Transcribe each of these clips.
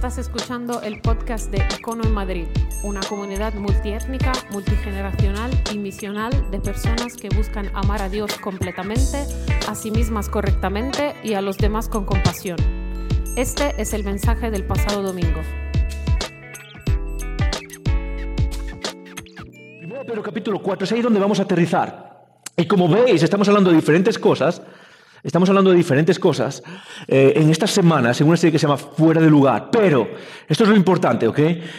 Estás escuchando el podcast de Icono en Madrid, una comunidad multiétnica, multigeneracional y misional de personas que buscan amar a Dios completamente, a sí mismas correctamente y a los demás con compasión. Este es el mensaje del pasado domingo. Pero capítulo 4 es ahí donde vamos a aterrizar. Y como veis, estamos hablando de diferentes cosas Estamos hablando de diferentes cosas eh, en estas semanas, en una serie que se llama Fuera de lugar. Pero, esto es lo importante, ¿ok?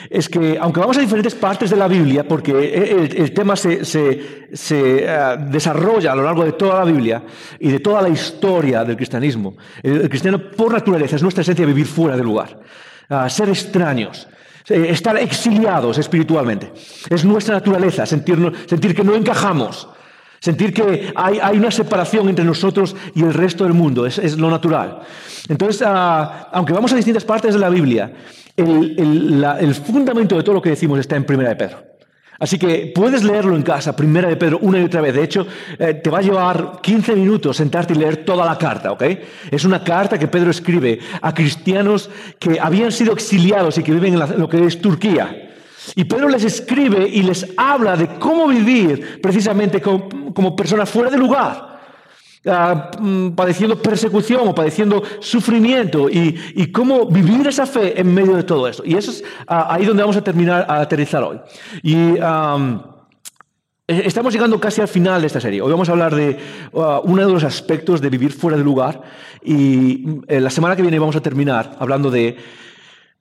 Es que, aunque vamos a diferentes partes de la Biblia, porque el, tema se, eh, desarrolla a lo largo de toda la Biblia y de toda la historia del cristianismo, el, cristiano por naturaleza es nuestra esencia vivir fuera de lugar, ser extraños eh, estar exiliados espiritualmente. Es nuestra naturaleza sentirnos, sentir que no encajamos, Sentir que hay, una separación entre nosotros y el resto del mundo, es, lo natural. Entonces, ah, aunque vamos a distintas partes de la Biblia, el, fundamento de todo lo que decimos está en Primera de Pedro. Así que puedes leerlo en casa, Primera de Pedro, una y otra vez. De hecho, eh, te va a llevar 15 minutos sentarte y leer toda la carta, ¿ok? Es una carta que Pedro escribe a cristianos que habían sido exiliados y que viven en lo que es Turquía. Y Pedro les escribe y les habla de cómo vivir precisamente como, personas fuera de lugar, mm, padeciendo persecución o padeciendo sufrimiento y, cómo vivir esa fe en medio de todo esto. Y eso es ah, ahí donde vamos a terminar a aterrizar hoy. Y e, estamos llegando casi al final de esta serie. Hoy vamos a hablar de ah, uno de los aspectos de vivir fuera de lugar y mm, la semana que viene vamos a terminar hablando de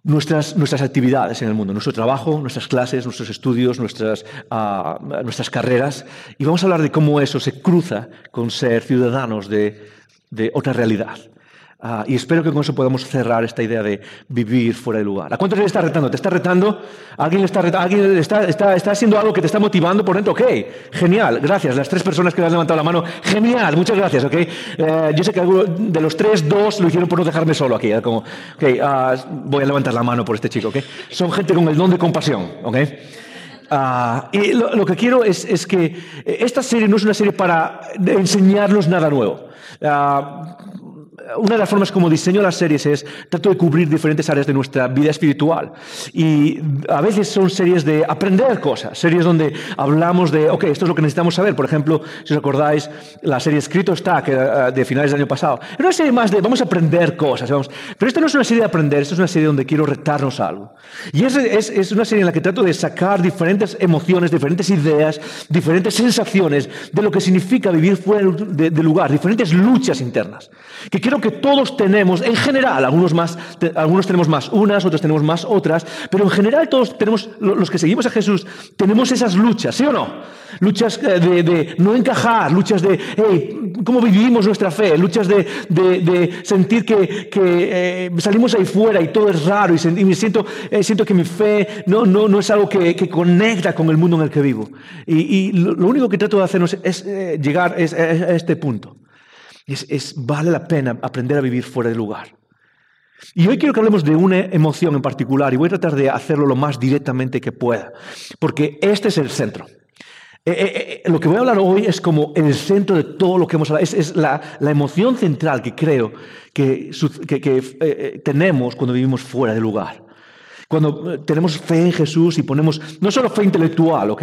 nuestras, nuestras actividades en el mundo, nuestro trabajo, nuestras clases, nuestros estudios, nuestras, ah, nuestras carreras. Y vamos a hablar de cómo eso se cruza con ser ciudadanos de, de otra realidad. Ah, y espero que con eso podamos cerrar esta idea de vivir fuera de lugar. ¿A cuántos le está retando? ¿Te está retando? ¿Alguien, está, ¿alguien está, está, está, haciendo algo que te está motivando por dentro? Ok, genial, gracias. Las tres personas que le han levantado la mano, genial, muchas gracias. Okay. Eh, yo sé que de los tres, dos lo hicieron por no dejarme solo aquí. ¿eh? Como, okay, ah, voy a levantar la mano por este chico. Okay. Son gente con el don de compasión. Okay. Ah, y lo, que quiero es, es, que esta serie no es una serie para enseñarnos nada nuevo una de las formas como diseño las series es trato de cubrir diferentes áreas de nuestra vida espiritual. Y a veces son series de aprender cosas, series donde hablamos de, ok, esto es lo que necesitamos saber. Por ejemplo, si os acordáis, la serie Escrito está, que eh, de finales del año pasado. Es una serie más de, vamos a aprender cosas. Vamos. Pero esto no es una serie de aprender, esto es una serie donde quiero retarnos algo. Y es, es, es una serie en la que trato de sacar diferentes emociones, diferentes ideas, diferentes sensaciones de lo que significa vivir fuera de, de lugar, diferentes luchas internas. Que quiero que todos tenemos, en general, algunos, más, algunos tenemos más unas, otros tenemos más otras, pero en general todos tenemos, los que seguimos a Jesús, tenemos esas luchas, ¿sí o no? Luchas eh, de, no encajar, luchas de, hey, ¿cómo vivimos nuestra fe? Luchas de, sentir que, eh, salimos ahí fuera y todo es raro y, me siento, eh, siento que mi fe no, no, no es algo que, conecta con el mundo en el que vivo. Y, lo, único que trato de hacer es, llegar a este punto. Es, vale la pena aprender a vivir fuera de lugar. Y hoy quiero que hablemos de una emoción en particular y voy a tratar de hacerlo lo más directamente que pueda, porque este es el centro. Eh, eh, eh, lo que voy a hablar hoy es como el centro de todo lo que hemos hablado, es, la, emoción central que creo que, que tenemos cuando vivimos fuera de lugar. Cuando eh, tenemos fe en Jesús y ponemos, no solo fe intelectual, ¿ok?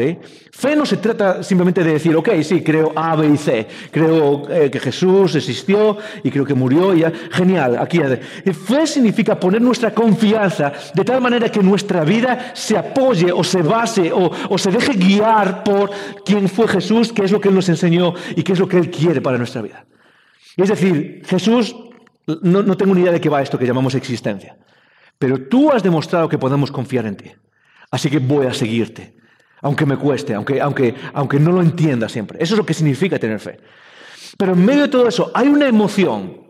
Fe no se trata simplemente de decir, ok, sí, creo A, B y C. Creo eh, que Jesús existió y creo que murió y ya. Genial, aquí. Fe significa poner nuestra confianza de tal manera que nuestra vida se apoye o se base o, se deje guiar por quién fue Jesús, qué es lo que Él nos enseñó y qué es lo que Él quiere para nuestra vida. Es decir, Jesús, no, no tengo ni idea de qué va esto que llamamos existencia. Pero tú has demostrado que podemos confiar en ti. Así que voy a seguirte, aunque me cueste, aunque, aunque, aunque no lo entienda siempre. Eso es lo que significa tener fe. Pero en medio de todo eso hay una emoción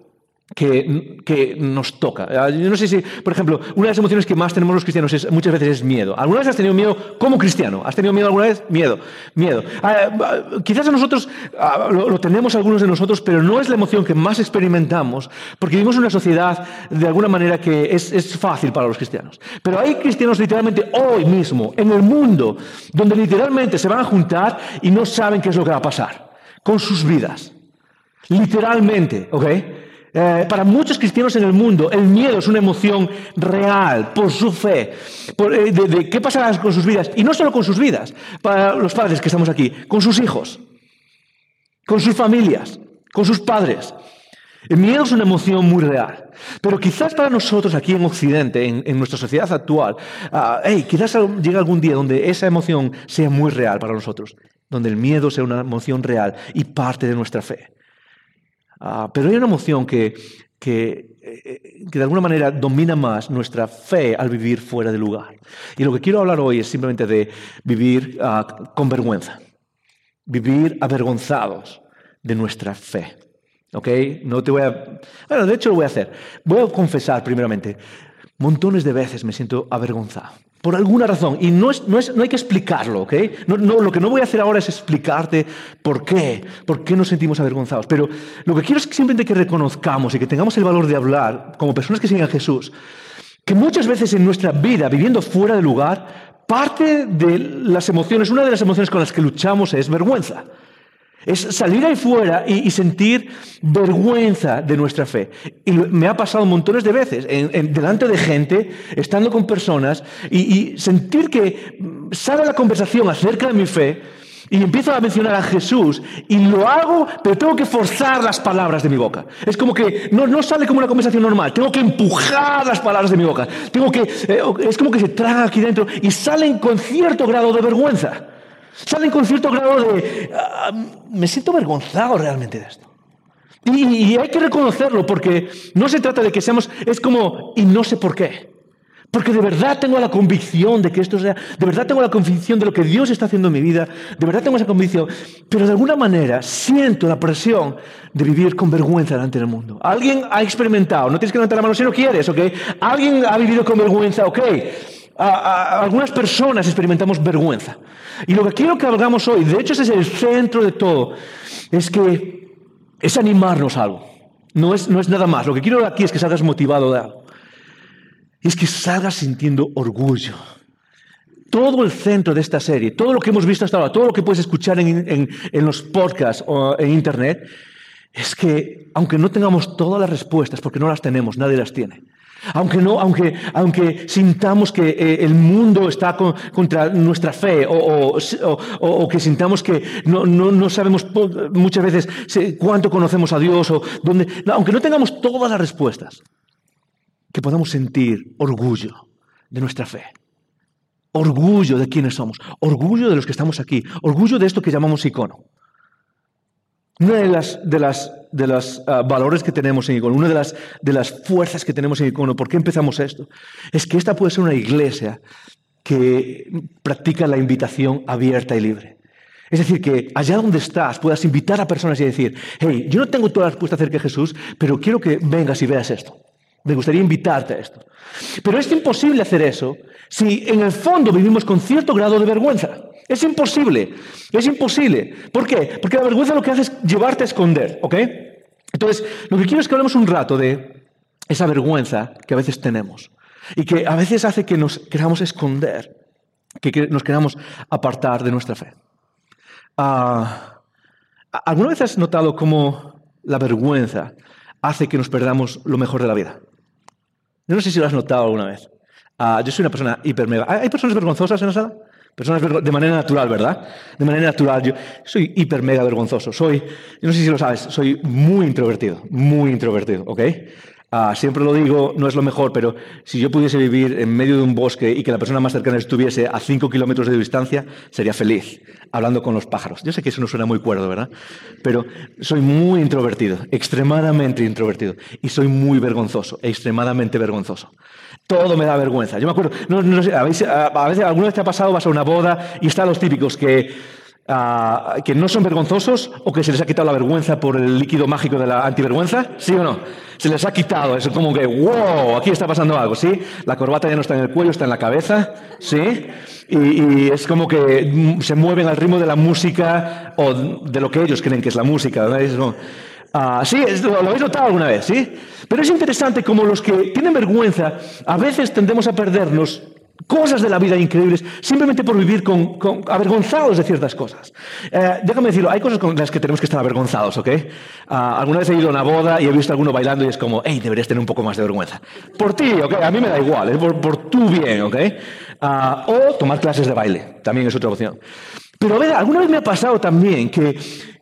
que, que, nos toca. Ah, yo no sé si, por ejemplo, una de las emociones que más tenemos los cristianos es, muchas veces es miedo. ¿Alguna vez has tenido miedo como cristiano? ¿Has tenido miedo alguna vez? Miedo. Miedo. Ah, ah, quizás a nosotros lo, tenemos algunos de nosotros, pero no es la emoción que más experimentamos, porque vivimos una sociedad de alguna manera que es, es fácil para los cristianos. Pero hay cristianos literalmente hoy mismo, en el mundo, donde literalmente se van a juntar y no saben qué es lo que va a pasar con sus vidas. Literalmente, ¿ok? Eh, para muchos cristianos en el mundo, el miedo es una emoción real por su fe, eh, de, qué pasará con sus vidas. Y no solo con sus vidas, para los padres que estamos aquí, con sus hijos, con sus familias, con sus padres. El miedo es una emoción muy real. Pero quizás para nosotros aquí en Occidente, en, nuestra sociedad actual, uh, quizás llegue algún día donde esa emoción sea muy real para nosotros, donde el miedo sea una emoción real y parte de nuestra fe. Ah, pero hay una emoción que, que, eh, que, de alguna manera domina más nuestra fe al vivir fuera de lugar. Y lo que quiero hablar hoy es simplemente de vivir ah, con vergüenza, vivir avergonzados de nuestra fe. ¿Ok? No te voy a... Bueno, de hecho lo voy a hacer. Voy a confesar primeramente. Montones de veces me siento avergonzado. Por alguna razón. Y no, es, no, es, no hay que explicarlo, ¿ok? Lo que no voy a hacer ahora es explicarte por qué, por qué nos sentimos avergonzados. Pero lo que quiero es que simplemente que reconozcamos y que tengamos el valor de hablar, como personas que siguen a Jesús, que muchas veces en nuestra vida, viviendo fuera de lugar, parte de las emociones, una de las emociones con las que luchamos es vergüenza. Es salir ahí fuera y, sentir vergüenza de nuestra fe. Y me ha pasado montones de veces, delante de gente, estando con personas, y, sentir que sale la conversación acerca de mi fe, y empiezo a mencionar a Jesús, y lo hago, pero tengo que forzar las palabras de mi boca. Es como que no, no sale como una conversación normal, tengo que empujar las palabras de mi boca. Tengo que, eh, es como que se traga aquí dentro y salen con cierto grado de vergüenza. Salen con cierto grado de... Ah, me siento avergonzado realmente de esto. Y, hay que reconocerlo porque no se trata de que seamos... Es como... Y no sé por qué. Porque de verdad tengo la convicción de que esto sea... De verdad tengo la convicción de lo que Dios está haciendo en mi vida. De verdad tengo esa convicción. Pero de alguna manera siento la presión de vivir con vergüenza delante del mundo. Alguien ha experimentado. No tienes que levantar la mano si no quieres, ¿ok? Alguien ha vivido con vergüenza, ¿ok? Algunas personas experimentamos vergüenza. Y lo que quiero que hagamos hoy, de hecho ese es el centro de todo, es que es animarnos a algo. No es, no es nada más. Lo que quiero aquí es que salgas motivado de algo. Es que salgas sintiendo orgullo. Todo el centro de esta serie, todo lo que hemos visto hasta ahora, todo lo que puedes escuchar en, en, en los podcasts o en internet, es que aunque no tengamos todas las respuestas, porque no las tenemos, nadie las tiene, aunque, no, aunque, aunque sintamos que eh, el mundo está contra nuestra fe o, o, que sintamos que no, no, no, sabemos muchas veces cuánto conocemos a Dios o dónde, aunque no tengamos todas las respuestas, que podamos sentir orgullo de nuestra fe, orgullo de quienes somos, orgullo de los que estamos aquí, orgullo de esto que llamamos icono. Una de las, de las, de los ah, valores que tenemos en Icono, una de las, de las fuerzas que tenemos en Icono, ¿por qué empezamos esto? Es que esta puede ser una iglesia que practica la invitación abierta y libre. Es decir, que allá donde estás puedas invitar a personas y decir, hey, yo no tengo toda la respuesta acerca de Jesús, pero quiero que vengas y veas esto. Me gustaría invitarte a esto. Pero es imposible hacer eso si en el fondo vivimos con cierto grado de vergüenza. Es imposible, es imposible. ¿Por qué? Porque la vergüenza lo que hace es llevarte a esconder, ¿ok? Entonces, lo que quiero es que hablemos un rato de esa vergüenza que a veces tenemos y que a veces hace que nos queramos esconder, que nos queramos apartar de nuestra fe. Ah, ¿Alguna vez has notado cómo la vergüenza hace que nos perdamos lo mejor de la vida? No sé si lo has notado alguna vez. Ah, yo soy una persona hiper ¿Hay personas vergonzosas en la? Personas de manera natural, ¿verdad? De manera natural. Yo soy hiper mega vergonzoso. Soy, yo no sé si lo sabes, soy muy introvertido, muy introvertido, ¿ok? Ah, siempre lo digo, no es lo mejor, pero si yo pudiese vivir en medio de un bosque y que la persona más cercana estuviese a 5 kilómetros de distancia, sería feliz, hablando con los pájaros. Yo sé que eso no suena muy cuerdo, ¿verdad? Pero soy muy introvertido, extremadamente introvertido, y soy muy vergonzoso, extremadamente vergonzoso. Todo me da vergüenza. Yo me acuerdo, no, sé, a veces, alguna vez te ha pasado, vas a una boda y están los típicos que, ah, que no son vergonzosos o que se les ha quitado la vergüenza por el líquido mágico de la antivergüenza, ¿sí o no? Se les ha quitado, es como que, wow, aquí está pasando algo, ¿sí? La corbata ya no está en el cuello, está en la cabeza, ¿sí? Y, es como que se mueven al ritmo de la música o de lo que ellos creen que es la música, ¿verdad? Es Ah, sí, lo, habéis notado alguna vez, ¿sí? Pero es interesante como los que tienen vergüenza, a veces tendemos a perdernos cosas de la vida increíbles simplemente por vivir con, avergonzados de ciertas cosas. Eh, déjame decirlo, hay cosas con las que tenemos que estar avergonzados, ¿ok? Ah, alguna vez he ido a una boda y he visto a alguno bailando y es como, hey, deberías tener un poco más de vergüenza. Por ti, ¿ok? A mí me da igual, es por, por, tu bien, ¿ok? Ah, o tomar clases de baile, también es otra opción. Pero a ver, alguna vez me ha pasado también que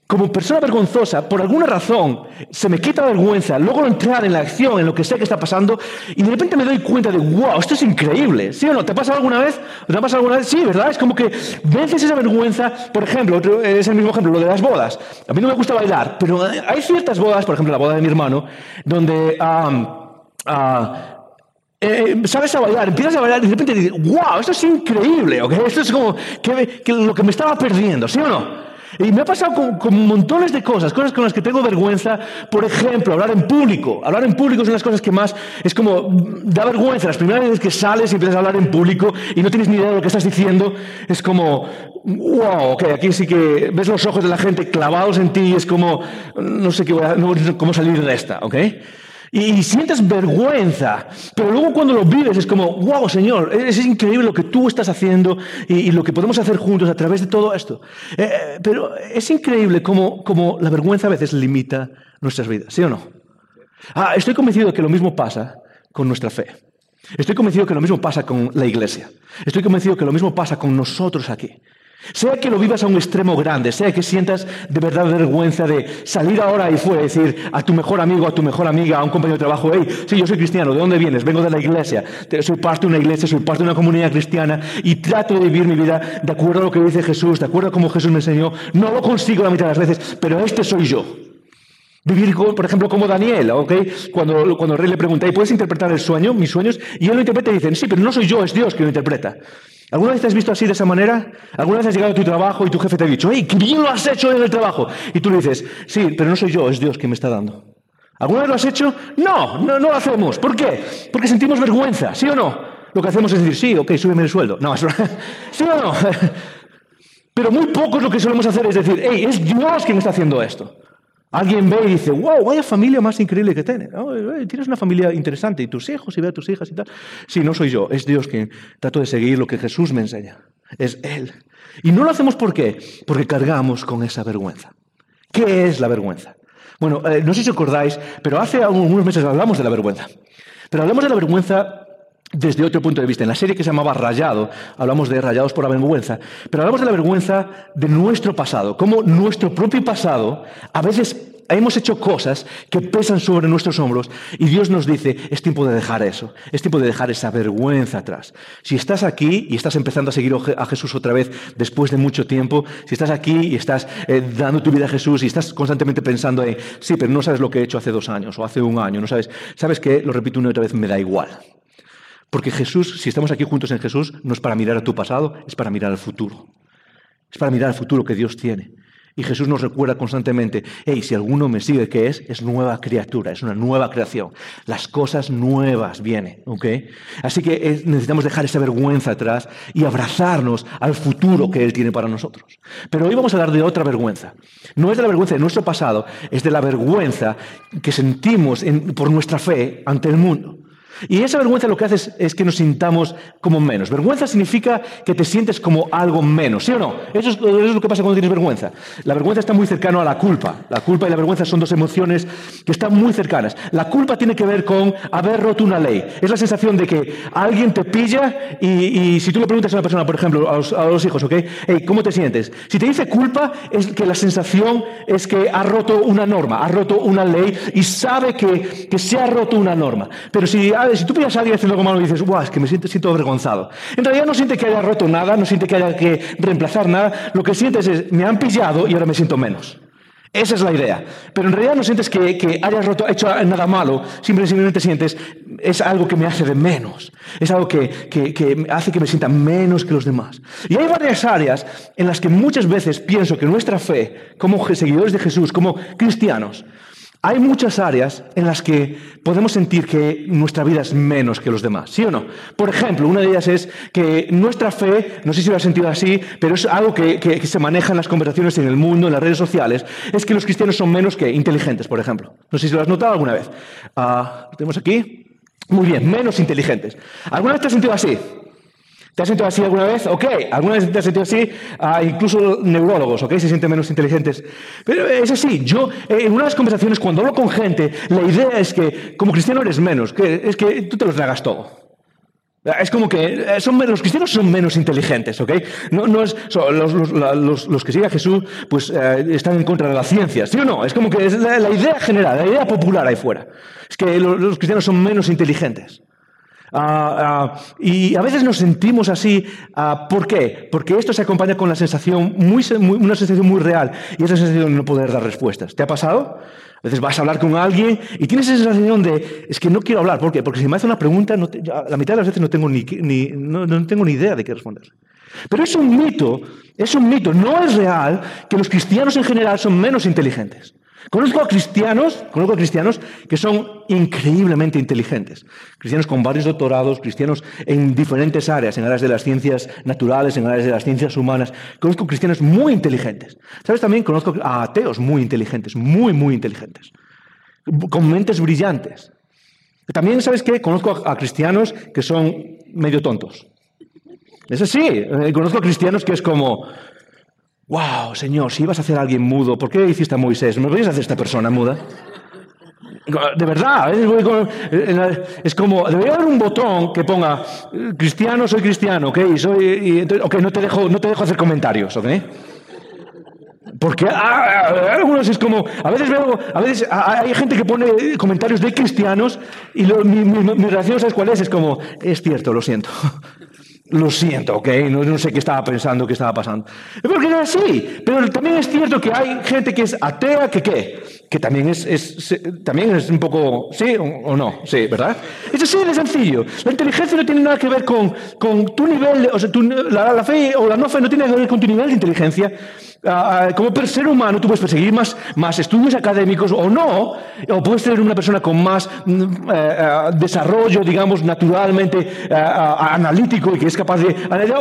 como persona vergonzosa, por alguna razón, se me quita la vergüenza, logro entrar en la acción, en lo que sé que está pasando, y de repente me doy cuenta de, wow, esto es increíble. ¿Sí o no? ¿Te ha pasado alguna vez? ¿Te ha pasado alguna vez? Sí, ¿verdad? Es como que vences esa vergüenza. Por ejemplo, es el mismo ejemplo, lo de las bodas. A mí no me gusta bailar, pero hay ciertas bodas, por ejemplo, la boda de mi hermano, donde... Ah, eh, sabes a bailar, empiezas a bailar y de repente dices, wow, esto es increíble. Esto es como que lo que me estaba perdiendo, ¿sí o no? Y me ha pasado con, montones de cosas, cosas con las que tengo vergüenza. Por ejemplo, hablar en público. Hablar en público es una de las cosas que más es como da vergüenza. Las primeras veces que sales y empiezas a hablar en público y no tienes ni idea de lo que estás diciendo, es como, wow, ok, aquí sí que ves los ojos de la gente clavados en ti y es como, no sé qué voy a, no cómo salir de esta, ¿ok? Y sientes vergüenza, pero luego cuando lo vives es como, wow, Señor, es, increíble lo que tú estás haciendo y, lo que podemos hacer juntos a través de todo esto. Eh, eh, pero es increíble cómo, cómo, la vergüenza a veces limita nuestras vidas, ¿sí o no? Ah, estoy convencido de que lo mismo pasa con nuestra fe. Estoy convencido que lo mismo pasa con la iglesia. Estoy convencido que lo mismo pasa con nosotros aquí. Sea que lo vivas a un extremo grande, sea que sientas de verdad vergüenza de salir ahora y fue decir a tu mejor amigo, a tu mejor amiga, a un compañero de trabajo, hey, sí, yo soy cristiano, ¿de dónde vienes? Vengo de la iglesia, soy parte de una iglesia, soy parte de una comunidad cristiana y trato de vivir mi vida de acuerdo a lo que dice Jesús, de acuerdo a cómo Jesús me enseñó. No lo consigo la mitad de las veces, pero este soy yo. Vivir, por ejemplo, como Daniel, ¿ok? Cuando, cuando el rey le pregunta, ¿puedes interpretar el sueño, mis sueños? Y él lo interpreta y dice, sí, pero no soy yo, es Dios que lo interpreta. ¿Alguna vez te has visto así de esa manera? ¿Alguna vez has llegado a tu trabajo y tu jefe te ha dicho, ¡hey, qué bien lo has hecho en el trabajo! Y tú le dices, sí, pero no soy yo, es Dios quien me está dando. ¿Alguna vez lo has hecho? No, no, lo hacemos. ¿Por qué? Porque sentimos vergüenza, ¿sí o no? Lo que hacemos es decir, sí, ok, súbeme el sueldo. No, ¿sí o no? Pero muy pocos lo que solemos hacer es decir, hey, es Dios quien está haciendo esto. Alguien ve y dice, wow, vaya familia más increíble que tienes. tienes una familia interesante y tus hijos y ve a tus hijas y tal. Sí, no soy yo, es Dios quien trato de seguir lo que Jesús me enseña. Es Él. Y no lo hacemos ¿por qué? Porque cargamos con esa vergüenza. ¿Qué es la vergüenza? Bueno, eh, no sé si os acordáis, pero hace algunos meses hablamos de la vergüenza. Pero hablamos de la vergüenza desde otro punto de vista. En la serie que se llamaba Rayado, hablamos de rayados por la vergüenza, pero hablamos de la vergüenza de nuestro pasado, cómo nuestro propio pasado a veces hemos hecho cosas que pesan sobre nuestros hombros y Dios nos dice, es tiempo de dejar eso, es tiempo de dejar esa vergüenza atrás. Si estás aquí y estás empezando a seguir a Jesús otra vez después de mucho tiempo, si estás aquí y estás eh, dando tu vida a Jesús y estás constantemente pensando en, sí, pero no sabes lo que he hecho hace dos años o hace un año, no sabes, sabes que, lo repito una y otra vez, me da igual. Porque Jesús, si estamos aquí juntos en Jesús, no es para mirar a tu pasado, es para mirar al futuro. Es para mirar al futuro que Dios tiene. Y Jesús nos recuerda constantemente, hey, si alguno me sigue, ¿qué es? Es nueva criatura, es una nueva creación. Las cosas nuevas vienen, ¿ok? Así que necesitamos dejar esa vergüenza atrás y abrazarnos al futuro que Él tiene para nosotros. Pero hoy vamos a hablar de otra vergüenza. No es de la vergüenza de nuestro pasado, es de la vergüenza que sentimos por nuestra fe ante el mundo. Y esa vergüenza lo que hace es, que nos sintamos como menos. Vergüenza significa que te sientes como algo menos, ¿sí o no? Eso es, lo que pasa cuando tienes vergüenza. La vergüenza está muy cercana a la culpa. La culpa y la vergüenza son dos emociones que están muy cercanas. La culpa tiene que ver con haber roto una ley. Es la sensación de que alguien te pilla y, si tú le preguntas a una persona, por ejemplo, a los, hijos, ¿ok? ¿Cómo te sientes? Si te dice culpa, es que la sensación es que ha roto una norma, ha roto una ley y sabe que, que se ha roto una norma. Pero si si tú pillas a alguien haciendo algo malo y dices, guau, es que me siento, siento avergonzado. En realidad no siente que haya roto nada, no siente que haya que reemplazar nada. Lo que sientes es, me han pillado y ahora me siento menos. Esa es la idea. Pero en realidad no sientes que, que hayas roto, hecho nada malo, simplemente sientes, es algo que me hace de menos. Es algo que, que, que, hace que me sienta menos que los demás. Y hay varias áreas en las que muchas veces pienso que nuestra fe, como seguidores de Jesús, como cristianos, hay muchas áreas en las que podemos sentir que nuestra vida es menos que los demás, ¿sí o no? Por ejemplo, una de ellas es que nuestra fe, no sé si lo has sentido así, pero es algo que, se maneja en las conversaciones en el mundo, en las redes sociales, es que los cristianos son menos que inteligentes, por ejemplo. No sé si lo has notado alguna vez. Ah, lo tenemos aquí. Muy bien, menos inteligentes. ¿Alguna vez te has sentido así? ¿Te has sentido así alguna vez? Ok, alguna vez te has sentido así, ah, incluso neurólogos, ok, se sienten menos inteligentes. Pero es así, yo en unas conversaciones cuando hablo con gente, la idea es que como cristiano eres menos, es que tú te lo tragas todo. Es como que eh, son, los cristianos son menos inteligentes, ¿ok? No, es, los, que siguen a Jesús pues eh, están en contra de la ciencia, ¿sí o no? Es como que es la, idea general, la idea popular ahí fuera. Es que los cristianos son menos inteligentes. Ah, ah, y a veces nos sentimos así. Ah, ¿Por qué? Porque esto se acompaña con la sensación, muy, una sensación muy real, y esa sensación de no poder dar respuestas. ¿Te ha pasado? A veces vas a hablar con alguien y tienes esa sensación de, es que no quiero hablar. ¿Por qué? Porque si me hace una pregunta, la mitad de las veces no tengo ni, no tengo ni idea de qué responder. Pero es un mito, es un mito, no es real que los cristianos en general son menos inteligentes. Conozco a cristianos, conozco a cristianos que son increíblemente inteligentes. Cristianos con varios doctorados, cristianos en diferentes áreas, en áreas de las ciencias naturales, en áreas de las ciencias humanas. Conozco cristianos muy inteligentes. ¿Sabes? También conozco a ateos muy inteligentes, muy, muy inteligentes. Con mentes brillantes. También, ¿sabes qué? Conozco a, cristianos que son medio tontos. Es así. Eh, conozco a cristianos que es como, wow, Señor, si ibas a hacer a alguien mudo, ¿por qué hiciste a Moisés? ¿No podías hacer a esta persona muda? De verdad, es como, debería haber un botón que ponga, cristiano, soy cristiano, ¿ok? Y soy, ok, no te, dejo, no te dejo hacer comentarios, ¿ok? Porque ah, ah, algunos es como, a veces veo, a veces hay gente que pone comentarios de cristianos y mi, mi, reacción, ¿sabes cuál es? Es como, es cierto, lo siento. Lo siento, ¿ok? No, sé qué estaba pensando, qué estaba pasando. Porque es así. Pero también es cierto que hay gente que es atea, que qué? Que también es, también es un poco, ¿sí o, no? Sí, ¿verdad? Es así de sencillo. La inteligencia no tiene nada que ver con, con tu nivel, o sea, la, la, fe o la no fe no tiene nada que ver con tu nivel de inteligencia. Ah, ah, como ser humano tú puedes perseguir más, más estudios académicos o no, o puedes ser una persona con más mm, eh, eh, desarrollo, digamos, naturalmente eh, analítico y que es capaz de...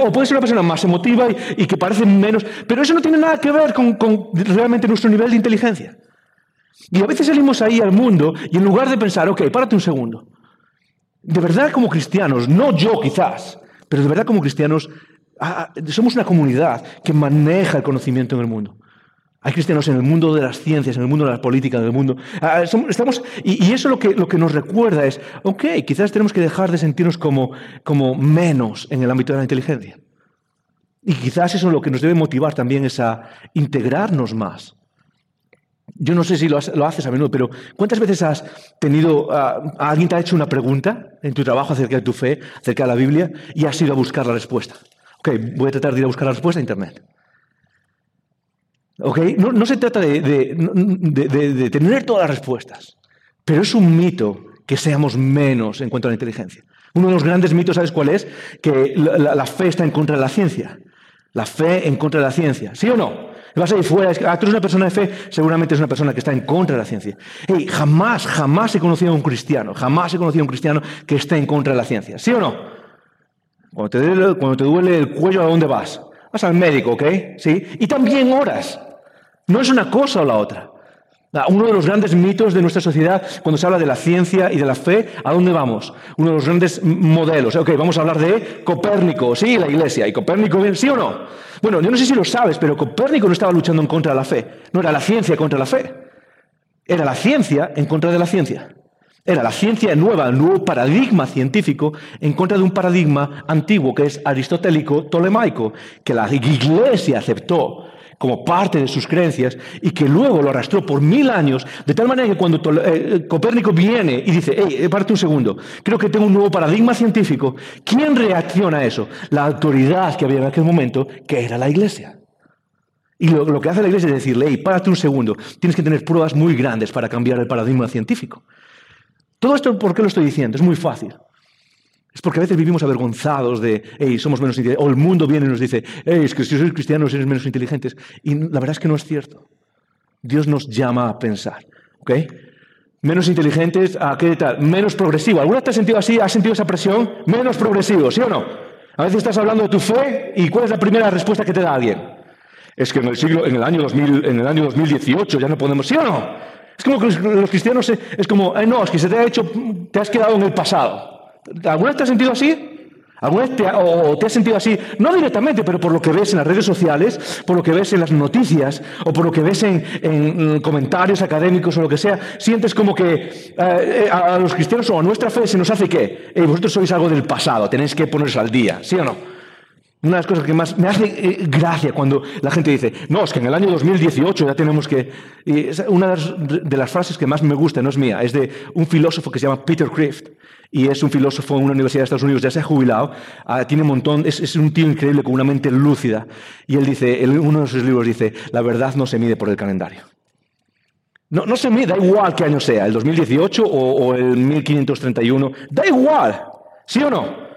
O puedes ser una persona más emotiva y, que parece menos... Pero eso no tiene nada que ver con, con realmente nuestro nivel de inteligencia. Y a veces salimos ahí al mundo y en lugar de pensar, ok, párate un segundo. De verdad como cristianos, no yo quizás, pero de verdad como cristianos Ah, ah, somos una comunidad que maneja el conocimiento en el mundo. Hay cristianos en el mundo de las ciencias, en el mundo de la política, en el mundo. Ah, estamos, y, eso lo que, lo que nos recuerda es, ok, quizás tenemos que dejar de sentirnos como, como menos en el ámbito de la inteligencia. Y quizás eso lo que nos debe motivar también es a integrarnos más. Yo no sé si lo, haces a menudo, pero ¿cuántas veces has tenido, alguien te ha hecho una pregunta en tu trabajo acerca de tu fe, acerca de la Biblia, y has ido a buscar la respuesta? Ok, voy a tratar de ir a buscar la respuesta a Internet. Ok, no, se trata de, tener todas las respuestas, pero es un mito que seamos menos en cuanto a la inteligencia. Uno de los grandes mitos, ¿sabes cuál es? Que la, fe está en contra de la ciencia. La fe en contra de la ciencia. ¿Sí o no? Vas a ir fuera, es ah, tú eres una persona de fe, seguramente es una persona que está en contra de la ciencia. Hey, jamás, jamás he conocido a un cristiano, jamás he conocido a un cristiano que esté en contra de la ciencia. ¿Sí o no? Cuando te duele el cuello, ¿a dónde vas? Vas al médico, ¿ok? ¿Sí? Y también oras. No es una cosa o la otra. Uno de los grandes mitos de nuestra sociedad, cuando se habla de la ciencia y de la fe, ¿a dónde vamos? Uno de los grandes modelos. Ok, vamos a hablar de Copérnico, sí, la iglesia. ¿Y Copérnico, sí o no? Bueno, yo no sé si lo sabes, pero Copérnico no estaba luchando en contra de la fe. No era la ciencia contra la fe. Era la ciencia en contra de la ciencia. Era la ciencia nueva, el nuevo paradigma científico en contra de un paradigma antiguo que es aristotélico tolemaico, que la iglesia aceptó como parte de sus creencias y que luego lo arrastró por mil años, de tal manera que cuando eh, Copérnico viene y dice, hey, eh, parte un segundo, creo que tengo un nuevo paradigma científico, ¿quién reacciona a eso? La autoridad que había en aquel momento, que era la iglesia. Y lo, que hace la iglesia es decirle, hey, párate un segundo, tienes que tener pruebas muy grandes para cambiar el paradigma científico. Todo esto, ¿por qué lo estoy diciendo? Es muy fácil. Es porque a veces vivimos avergonzados de, hey, somos menos inteligentes. O el mundo viene y nos dice, hey, es que si sois cristianos eres menos inteligentes. Y la verdad es que no es cierto. Dios nos llama a pensar. ¿Ok? Menos inteligentes, ¿a qué tal? Menos progresivo. ¿Alguna vez te has sentido así? ¿Has sentido esa presión? Menos progresivo, ¿sí o no? A veces estás hablando de tu fe y ¿cuál es la primera respuesta que te da alguien? Es que en el siglo, en el año, 2000, en el año 2018 ya no podemos, ¿sí o no? Es como que los cristianos es como, no, es que se te ha hecho, te has quedado en el pasado. ¿Alguna vez te has sentido así? ¿Alguna vez te, o te has sentido así? No directamente, pero por lo que ves en las redes sociales, por lo que ves en las noticias, o por lo que ves en, comentarios académicos o lo que sea, sientes como que eh, a, los cristianos o a nuestra fe se nos hace que eh, vosotros sois algo del pasado, tenéis que ponerse al día, ¿sí o no? Una de las cosas que más me hace eh, gracia cuando la gente dice, no, es que en el año 2018 ya tenemos que... Una de las, frases que más me gusta, no es mía, es de un filósofo que se llama Peter Crift, y es un filósofo en una universidad de Estados Unidos, ya se ha jubilado, ah, tiene un montón, es, un tío increíble con una mente lúcida, y él dice, en uno de sus libros dice, la verdad no se mide por el calendario. No, no se mide, da igual qué año sea, el 2018 o, o el 1531, da igual, ¿sí o no?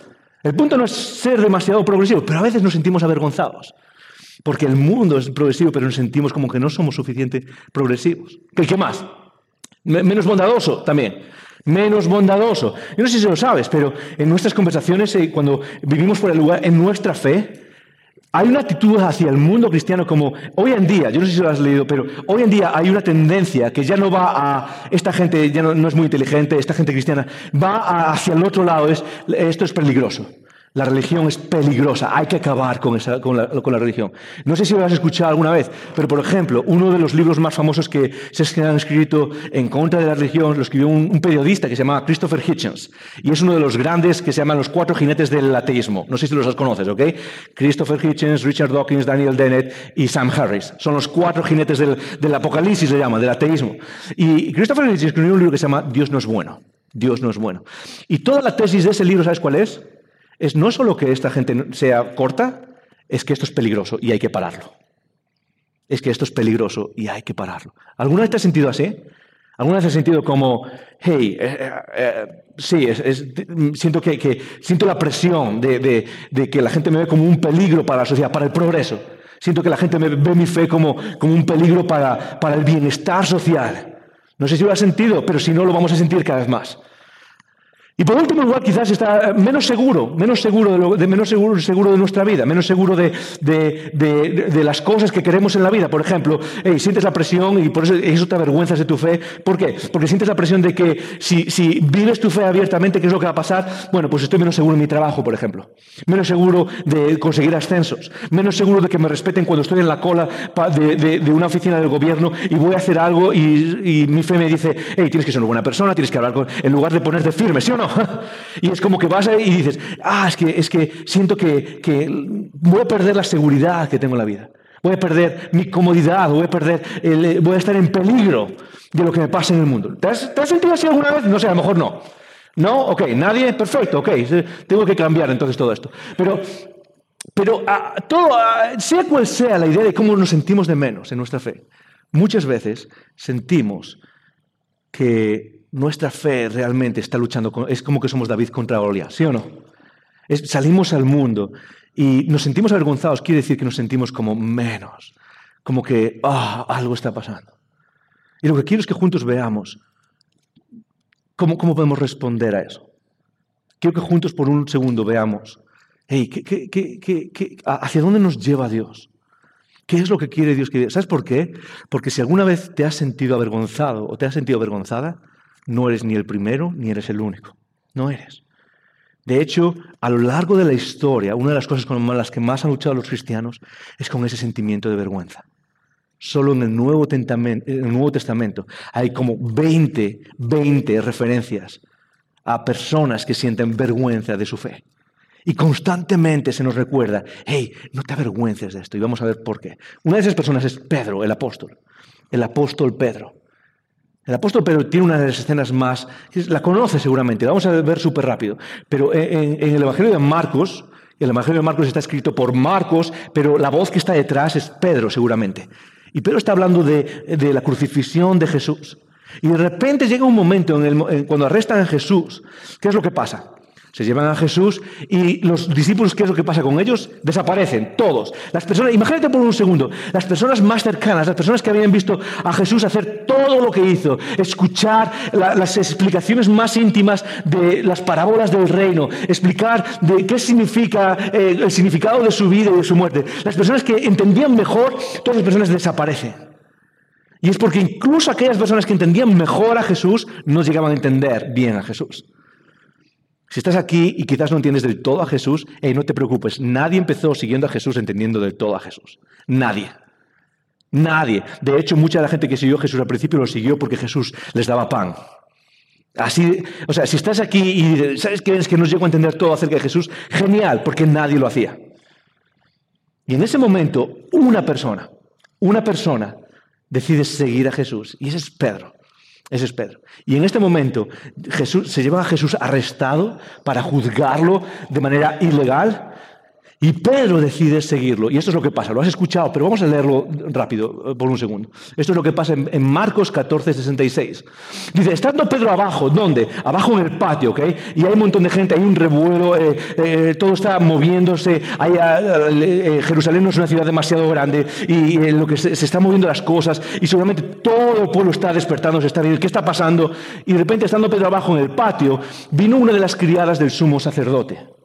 El punto no es ser demasiado progresivo, pero a veces nos sentimos avergonzados. Porque el mundo es progresivo, pero nos sentimos como que no somos suficientemente progresivos. ¿Qué, más? menos bondadoso también. Menos bondadoso. Yo no sé si lo sabes, pero en nuestras conversaciones, eh, cuando vivimos por el lugar, en nuestra fe, hay una actitud hacia el mundo cristiano como hoy en día, yo no sé si lo has leído, pero hoy en día hay una tendencia que ya no va a, esta gente ya no, es muy inteligente, esta gente cristiana, va hacia el otro lado, es, esto es peligroso. La religión es peligrosa, hay que acabar con, esa, con, la, religión. No sé si lo has escuchado alguna vez, pero por ejemplo, uno de los libros más famosos que se han escrito en contra de la religión lo escribió un, periodista que se llama Christopher Hitchens, y es uno de los grandes que se llaman los cuatro jinetes del ateísmo. No sé si los conoces, ¿ok? Christopher Hitchens, Richard Dawkins, Daniel Dennett y Sam Harris. Son los cuatro jinetes del, del apocalipsis, se llama, del ateísmo. Y Christopher Hitchens escribió un libro que se llama Dios no es bueno. Dios no es bueno. Y toda la tesis de ese libro, ¿sabes cuál es? Es no solo que esta gente sea corta, es que esto es peligroso y hay que pararlo. Es que esto es peligroso y hay que pararlo. ¿Alguna vez te has sentido así? ¿Alguna vez has sentido como, hey, eh, eh, eh, sí, siento, que, siento la presión de, que la gente me ve como un peligro para la sociedad, para el progreso? Siento que la gente me ve mi fe como, como un peligro para, para el bienestar social. No sé si lo has sentido, pero si no, lo vamos a sentir cada vez más. Y por último lugar, quizás está menos seguro, menos seguro de, menos seguro, seguro, de nuestra vida, menos seguro de, de, las cosas que queremos en la vida. Por ejemplo, sientes la presión y por eso, eso te avergüenzas de tu fe. ¿Por qué? Porque sientes la presión de que si, si, vives tu fe abiertamente, ¿qué es lo que va a pasar? Bueno, pues estoy menos seguro en mi trabajo, por ejemplo. Menos seguro de conseguir ascensos. Menos seguro de que me respeten cuando estoy en la cola de, una oficina del gobierno y voy a hacer algo y, mi fe me dice, hey, tienes que ser una buena persona, tienes que hablar con... En lugar de ponerte firme, ¿sí o no? y es como que vas ahí y dices, ah, es que, es que siento que, voy a perder la seguridad que tengo en la vida. Voy a perder mi comodidad, voy a perder, voy a estar en peligro de lo que me pasa en el mundo. ¿Te has, sentido así alguna vez? No sé, a lo mejor no. ¿No? Ok, nadie, perfecto, ok, tengo que cambiar entonces todo esto. Pero, pero ah, todo, ah, sea cual sea la idea de cómo nos sentimos de menos en nuestra fe, muchas veces sentimos que nuestra fe realmente está luchando, es como que somos David contra Goliat, ¿sí o no? salimos al mundo y nos sentimos avergonzados, quiere decir que nos sentimos como menos, como que ah, algo está pasando. Y lo que quiero es que juntos veamos cómo, cómo podemos responder a eso. Quiero que juntos por un segundo veamos, hey, hacia dónde nos lleva Dios? ¿Qué es lo que quiere Dios que ¿Sabes por qué? Porque si alguna vez te has sentido avergonzado o te has sentido avergonzada, no eres ni el primero ni eres el único. No eres. De hecho, a lo largo de la historia, una de las cosas con las que más han luchado los cristianos es con ese sentimiento de vergüenza. Solo en el Nuevo, Testamento hay como 20, 20 referencias a personas que sienten vergüenza de su fe. Y constantemente se nos recuerda, hey, no te avergüences de esto. Y vamos a ver por qué. Una de esas personas es Pedro, el apóstol. El apóstol Pedro. El apóstol Pedro tiene una de las escenas más, la conoce seguramente, la vamos a ver súper rápido, pero en, el Evangelio de Marcos, el Evangelio de Marcos está escrito por Marcos, pero la voz que está detrás es Pedro seguramente. Y Pedro está hablando de, la crucifixión de Jesús. Y de repente llega un momento en cuando arrestan a Jesús, ¿qué es lo que pasa? Se llevan a Jesús y los discípulos, ¿qué es lo que pasa con ellos? Desaparecen, todos. Las personas, imagínate por un segundo, las personas más cercanas, las personas que habían visto a Jesús hacer todo lo que hizo, escuchar las explicacionas más íntimas de las parábolas del reino, explicar de qué significa eh, el significado de su vida y de su muerte. Las personas que entendían mejor, todas las personas desaparecen. Y es porque incluso aquellas personas que entendían mejor a Jesús no llegaban a entender bien a Jesús. Si estás aquí y quizás no entiendes del todo a Jesús, hey, no te preocupes, nadie empezó siguiendo a Jesús entendiendo del todo a Jesús. Nadie. Nadie. De hecho, mucha de la gente que siguió a Jesús al principio lo siguió porque Jesús les daba pan. Así, o sea, si estás aquí y sabes que es que no llego a entender todo acerca de Jesús, genial, porque nadie lo hacía. Y en ese momento, una persona, una persona decide seguir a Jesús, y ese es Pedro. Ese es Pedro. Y en este momento Jesús, se lleva a Jesús arrestado para juzgarlo de manera ilegal y Pedro decide seguirlo. Y esto es lo que pasa. Lo has escuchado, pero vamos a leerlo rápido, eh, por un segundo. Esto es lo que pasa en, Marcos 14, 66. Dice, estando Pedro abajo, ¿dónde? Abajo en el patio, ¿ok? Y hay un montón de gente, hay un revuelo, eh, eh, todo está moviéndose. Hay, Jerusalén no es una ciudad demasiado grande y lo que se, se están moviendo las cosas y seguramente todo el pueblo está despertando, se está viendo qué está pasando. Y de repente, estando Pedro abajo en el patio, vino una de las criadas del sumo sacerdote.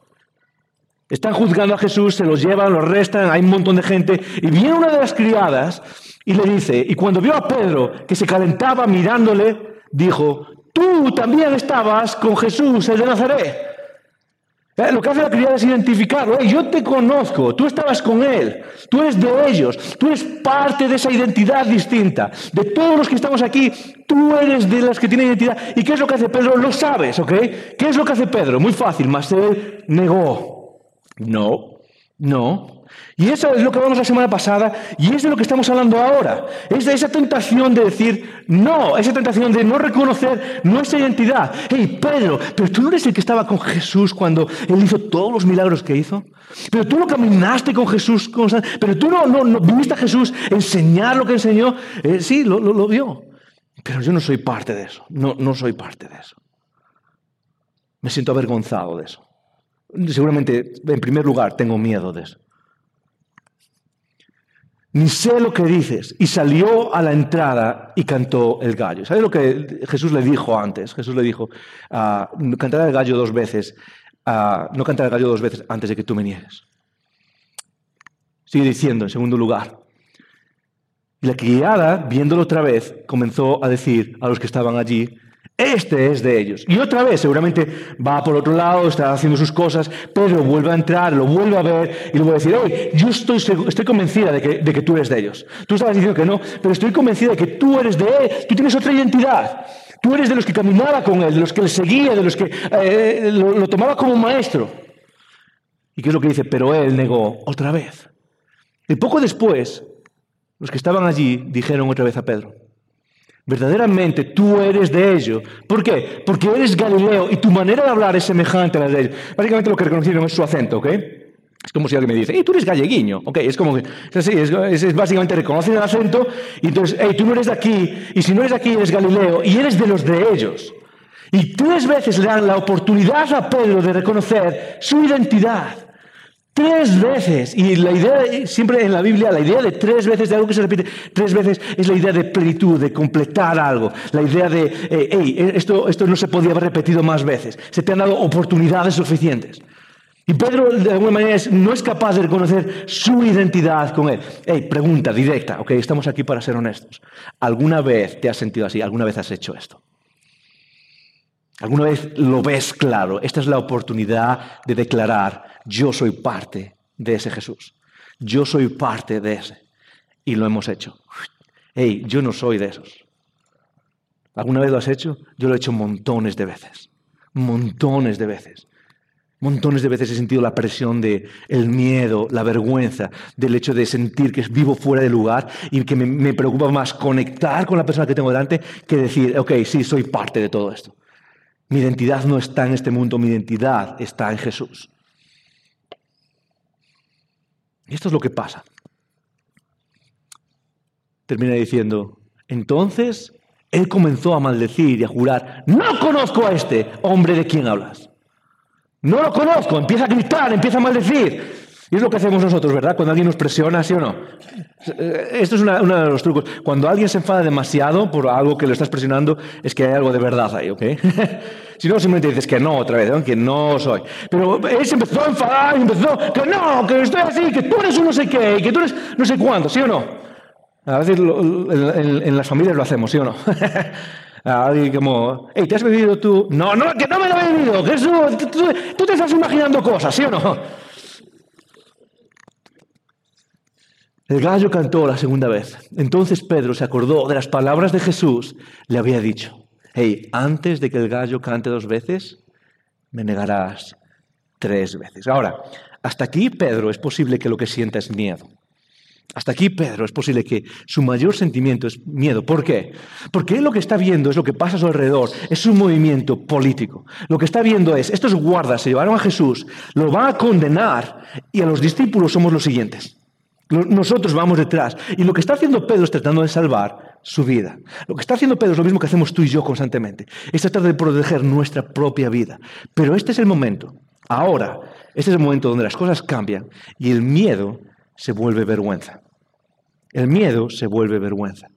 Están juzgando a Jesús, se los llevan, los restan, hay un montón de gente. Y viene una de las criadas y le dice, y cuando vio a Pedro que se calentaba mirándole, dijo, tú también estabas con Jesús, el de Nazaret. Eh, lo que hace la criada es identificarlo. yo te conozco, tú estabas con él, tú eres de ellos, tú eres parte de esa identidad distinta. De todos los que estamos aquí, tú eres de las que tienen identidad. ¿Y qué es lo que hace Pedro? Lo sabes, ¿ok? ¿Qué es lo que hace Pedro? Muy fácil, mas él negó. No, no. Y eso es lo que hablamos la semana pasada y es de lo que estamos hablando ahora. Es de esa tentación de decir no, esa tentación de no reconocer nuestra identidad. Hey, Pedro, pero tú no eres el que estaba con Jesús cuando Él hizo todos los milagros que hizo. Pero tú no caminaste con Jesús, pero tú no, no, viste a Jesús enseñar lo que enseñó. Eh, sí, lo, lo vio. Pero yo no soy parte de eso. No, no soy parte de eso. Me siento avergonzado de eso. Seguramente, en primer lugar, tengo miedo de eso. Ni sé lo que dices. Y salió a la entrada y cantó el gallo. ¿Sabes lo que Jesús le dijo antes? Jesús le dijo, uh, el gallo dos veces, ah, no cantará el gallo dos veces antes de que tú me niegues. Sigue diciendo, en segundo lugar. Y la criada, viéndolo otra vez, comenzó a decir a los que estaban allí, este es de ellos. Y otra vez, seguramente va por otro lado, está haciendo sus cosas, pero vuelve a entrar, lo vuelve a ver y le vuelve a decir, oye, yo estoy, estoy convencida de que, de que tú eres de ellos. Tú estabas diciendo que no, pero estoy convencida de que tú eres de él, tú tienes otra identidad. Tú eres de los que caminaba con él, de los que le seguía, de los que eh, lo, lo tomaba como maestro. ¿Y qué es lo que dice? Pero él negó otra vez. Y poco después, los que estaban allí dijeron otra vez a Pedro, Verdaderamente tú eres de ellos. ¿Por qué? Porque eres Galileo y tu manera de hablar es semejante a la de ellos. Básicamente lo que reconocieron es su acento, ¿ok? Es como si alguien me dice, hey, tú eres galleguiño, ¿ok? Es como que, es, es, es básicamente reconocer el acento y entonces, hey, tú no eres de aquí y si no eres de aquí eres Galileo y eres de los de ellos. Y tres veces le dan la oportunidad a Pedro de reconocer su identidad. Tres veces. Y la idea, siempre en la Biblia, la idea de tres veces, de algo que se repite tres veces, es la idea de plenitud, de completar algo. La idea de, hey, eh, esto, esto no se podía haber repetido más veces. Se te han dado oportunidades suficientes. Y Pedro, de alguna manera, no es capaz de reconocer su identidad con él. Hey, pregunta directa, ok, estamos aquí para ser honestos. ¿Alguna vez te has sentido así? ¿Alguna vez has hecho esto? ¿Alguna vez lo ves claro? Esta es la oportunidad de declarar yo soy parte de ese Jesús. Yo soy parte de ese. Y lo hemos hecho. Hey, yo no soy de esos. ¿Alguna vez lo has hecho? Yo lo he hecho montones de veces. Montones de veces. Montones de veces he sentido la presión de el miedo, la vergüenza, del hecho de sentir que vivo fuera de lugar y que me, me, preocupa más conectar con la persona que tengo delante que decir, ok, sí, soy parte de todo esto. Mi identidad no está en este mundo, mi identidad está en Jesús. Y esto es lo que pasa. Termina diciendo, entonces él comenzó a maldecir y a jurar, no conozco a este hombre de quien hablas. No lo conozco, empieza a gritar, empieza a maldecir. Y es lo que hacemos nosotros, ¿verdad? Cuando alguien nos presiona, ¿sí o no? Esto es uno de los trucos. Cuando alguien se enfada demasiado por algo que lo estás presionando, es que hay algo de verdad ahí, ¿ok? Si no, simplemente dices que no otra vez, que no soy. Pero él se empezó a enfadar y empezó que no, que estoy así, que tú eres un no sé qué, que tú eres no sé cuándo, ¿sí o no? A veces en, las familias lo hacemos, ¿sí o no? Alguien como, hey, ¿te has bebido tú? No, no, que no me lo he bebido, Jesús, tú, tú te estás imaginando cosas, ¿sí o no? El gallo cantó la segunda vez. Entonces Pedro se acordó de las palabras de Jesús. Le había dicho, hey, antes de que el gallo cante dos veces, me negarás tres veces. Ahora, hasta aquí Pedro es posible que lo que sienta es miedo. Hasta aquí Pedro es posible que su mayor sentimiento es miedo. ¿Por qué? Porque él lo que está viendo es lo que pasa a su alrededor, es un movimiento político. Lo que está viendo es, estos guardas se llevaron a Jesús, lo van a condenar y a los discípulos somos los siguientes. Nosotros vamos detrás. Y lo que está haciendo Pedro es tratando de salvar su vida. Lo que está haciendo Pedro es lo mismo que hacemos tú y yo constantemente. Es tratar de proteger nuestra propia vida. Pero este es el momento. Ahora, este es el momento donde las cosas cambian y el miedo se vuelve vergüenza. El miedo se vuelve vergüenza.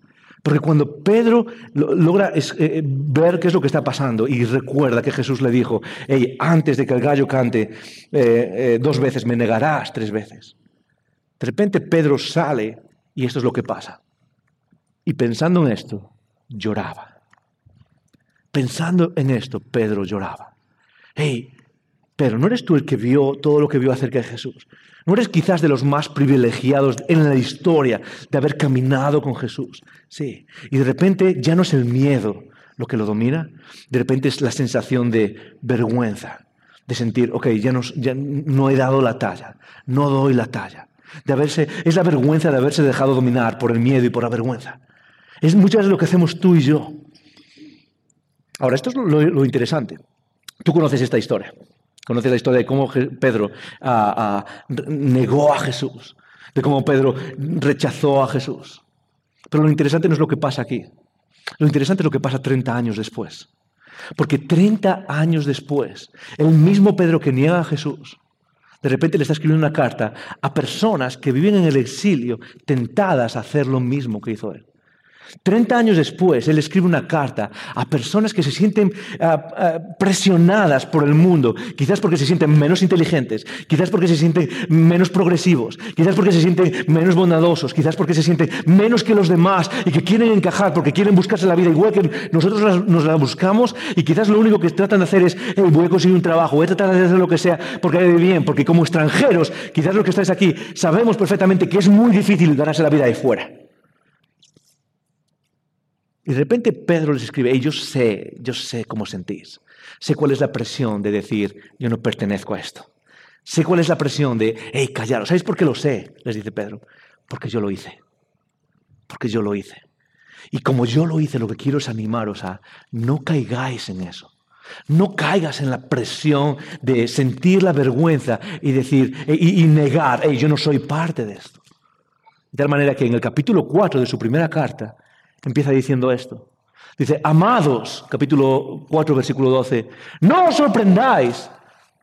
Porque cuando Pedro logra eh, ver qué es lo que está pasando y recuerda que Jesús le dijo, hey, antes de que el gallo cante eh, eh, dos veces, me negarás tres veces. De repente Pedro sale y esto es lo que pasa. Y pensando en esto, lloraba. Pensando en esto, Pedro lloraba. Hey, pero ¿no eres tú el que vio todo lo que vio acerca de Jesús? ¿No eres quizás de los más privilegiados en la historia de haber caminado con Jesús? Sí. Y de repente ya no es el miedo lo que lo domina, de repente es la sensación de vergüenza, de sentir, ok, ya ya no he dado la talla, no doy la talla de haberse, es la vergüenza de haberse dejado dominar por el miedo y por la vergüenza. Es muchas veces lo que hacemos tú y yo. Ahora, esto es lo, interesante. Tú conoces esta historia. Conoces la historia de cómo Pedro ah, ah, negó a Jesús, de cómo Pedro rechazó a Jesús. Pero lo interesante no es lo que pasa aquí. Lo interesante es lo que pasa 30 años después. Porque 30 años después, el mismo Pedro que niega a Jesús, de repente le está escribiendo una carta a personas que viven en el exilio, tentadas a hacer lo mismo que hizo él. Treinta años después, él escribe una carta a personas que se sienten ah, ah, presionadas por el mundo, quizás porque se sienten menos inteligentes, quizás porque se sienten menos progresivos, quizás porque se sienten menos bondadosos, quizás porque se sienten menos que los demás y que quieren encajar porque quieren buscarse la vida igual que nosotros nos la buscamos y quizás lo único que tratan de hacer es, voy a conseguir un trabajo, voy a tratar de hacer lo que sea porque hay bien, porque como extranjeros, quizás los que estáis aquí, sabemos perfectamente que es muy difícil ganarse la vida ahí fuera. Y de repente Pedro les escribe, yo sé, yo sé cómo sentís. Sé cuál es la presión de decir, yo no pertenezco a esto. Sé cuál es la presión de, hey, callaros. ¿Sabéis por qué lo sé? Les dice Pedro. Porque yo lo hice. Porque yo lo hice. Y como yo lo hice, lo que quiero es animaros a no caigáis en eso. No caigas en la presión de sentir la vergüenza y decir y, negar, hey, yo no soy parte de esto. De tal manera que en el capítulo 4 de su primera carta, empieza diciendo esto. Dice, amados, capítulo 4, versículo 12, no os sorprendáis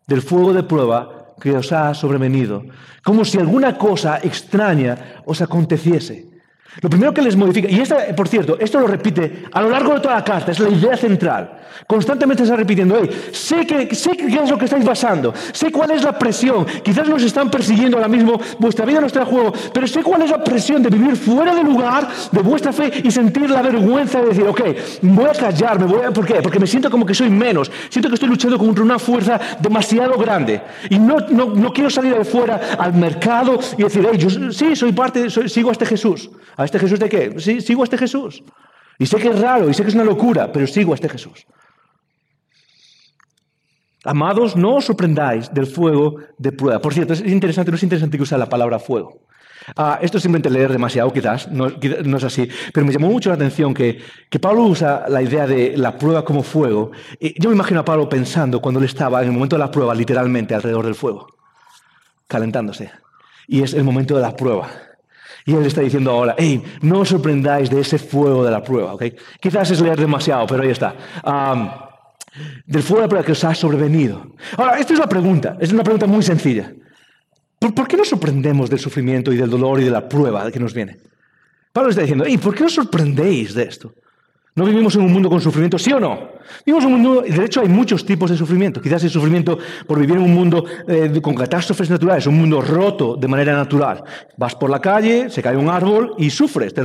del fuego de prueba que os ha sobrevenido, como si alguna cosa extraña os aconteciese. Lo primero que les modifica, y esta, por cierto, esto lo repite a lo largo de toda la carta, es la idea central. Constantemente está repitiendo, hey, sé, que, sé qué es lo que estáis pasando, sé cuál es la presión, quizás nos están persiguiendo ahora mismo, vuestra vida no está en juego, pero sé cuál es la presión de vivir fuera del lugar de vuestra fe y sentir la vergüenza de decir, ok, voy a callarme, voy a, ¿por qué? Porque me siento como que soy menos, siento que estoy luchando contra una fuerza demasiado grande y no, no, no quiero salir de fuera al mercado y decir, hey, yo sí, soy parte, sigo a este Jesús. ¿A este Jesús de qué? Sí, sigo a este Jesús. Y sé que es raro y sé que es una locura, pero sigo a este Jesús. Amados, no os sorprendáis del fuego de prueba. Por cierto, es interesante, no es interesante que use la palabra fuego. Ah, esto es simplemente leer demasiado, quizás, no, es así, pero me llamó mucho la atención que, que, Pablo usa la idea de la prueba como fuego. Yo me imagino a Pablo pensando cuando él estaba en el momento de la prueba, literalmente alrededor del fuego, calentándose. Y es el momento de la prueba. Y él está diciendo ahora, hey, no os sorprendáis de ese fuego de la prueba, ¿ok? Quizás es leer demasiado, pero ahí está. del fuego de la prueba que os ha sobrevenido. Ahora, esta es la pregunta, es una pregunta muy sencilla. ¿Por, qué nos sorprendemos del sufrimiento y del dolor y de la prueba que nos viene? Pablo está diciendo, hey, ¿por qué os sorprendéis de esto? ¿No vivimos en un mundo con sufrimiento, sí o no? Vivimos en un mundo, de hecho hay muchos tipos de sufrimiento. Quizás el sufrimiento por vivir en un mundo eh, con catástrofes naturales, un mundo roto de manera natural. Vas por la calle, se cae un árbol y sufres, te,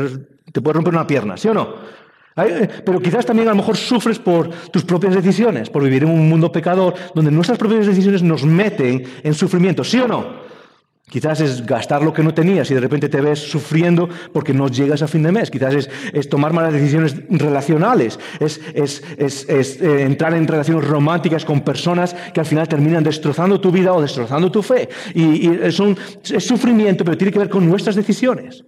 te puede romper una pierna, ¿sí o no? Pero quizás también a lo mejor sufres por tus propias decisiones, por vivir en un mundo pecador donde nuestras propias decisiones nos meten en sufrimiento, ¿sí o no? Quizás es gastar lo que no tenías y de repente te ves sufriendo porque no llegas a fin de mes. Quizás es, tomar malas decisiones relacionales, es, eh, entrar en relaciones románticas con personas que al final terminan destrozando tu vida o destrozando tu fe. Y, es, es sufrimiento, pero tiene que ver con nuestras decisiones.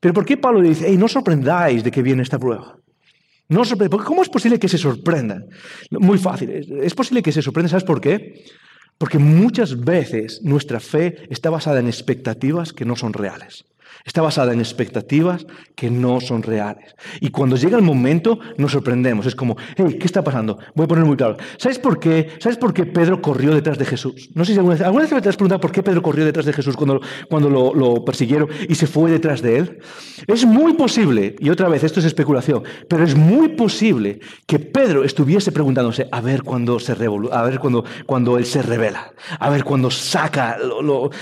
Pero ¿por qué Pablo dice, hey, no sorprendáis de que viene esta prueba? No ¿Cómo es posible que se sorprendan? Muy fácil. Es posible que se sorprendan, ¿sabes por qué? Porque muchas veces nuestra fe está basada en expectativas que no son reales. Está basada en expectativas que no son reales. Y cuando llega el momento, nos sorprendemos. Es como, hey, ¿qué está pasando? Voy a poner muy claro. ¿Sabes por qué? ¿Sabes por qué Pedro corrió detrás de Jesús? No sé si alguna vez, ¿alguna vez te has preguntado por qué Pedro corrió detrás de Jesús cuando, cuando lo, lo, persiguieron y se fue detrás de él. Es muy posible, y otra vez, esto es especulación, pero es muy posible que Pedro estuviese preguntándose a ver cuando se a ver cuando, cuando él se revela, a ver cuando saca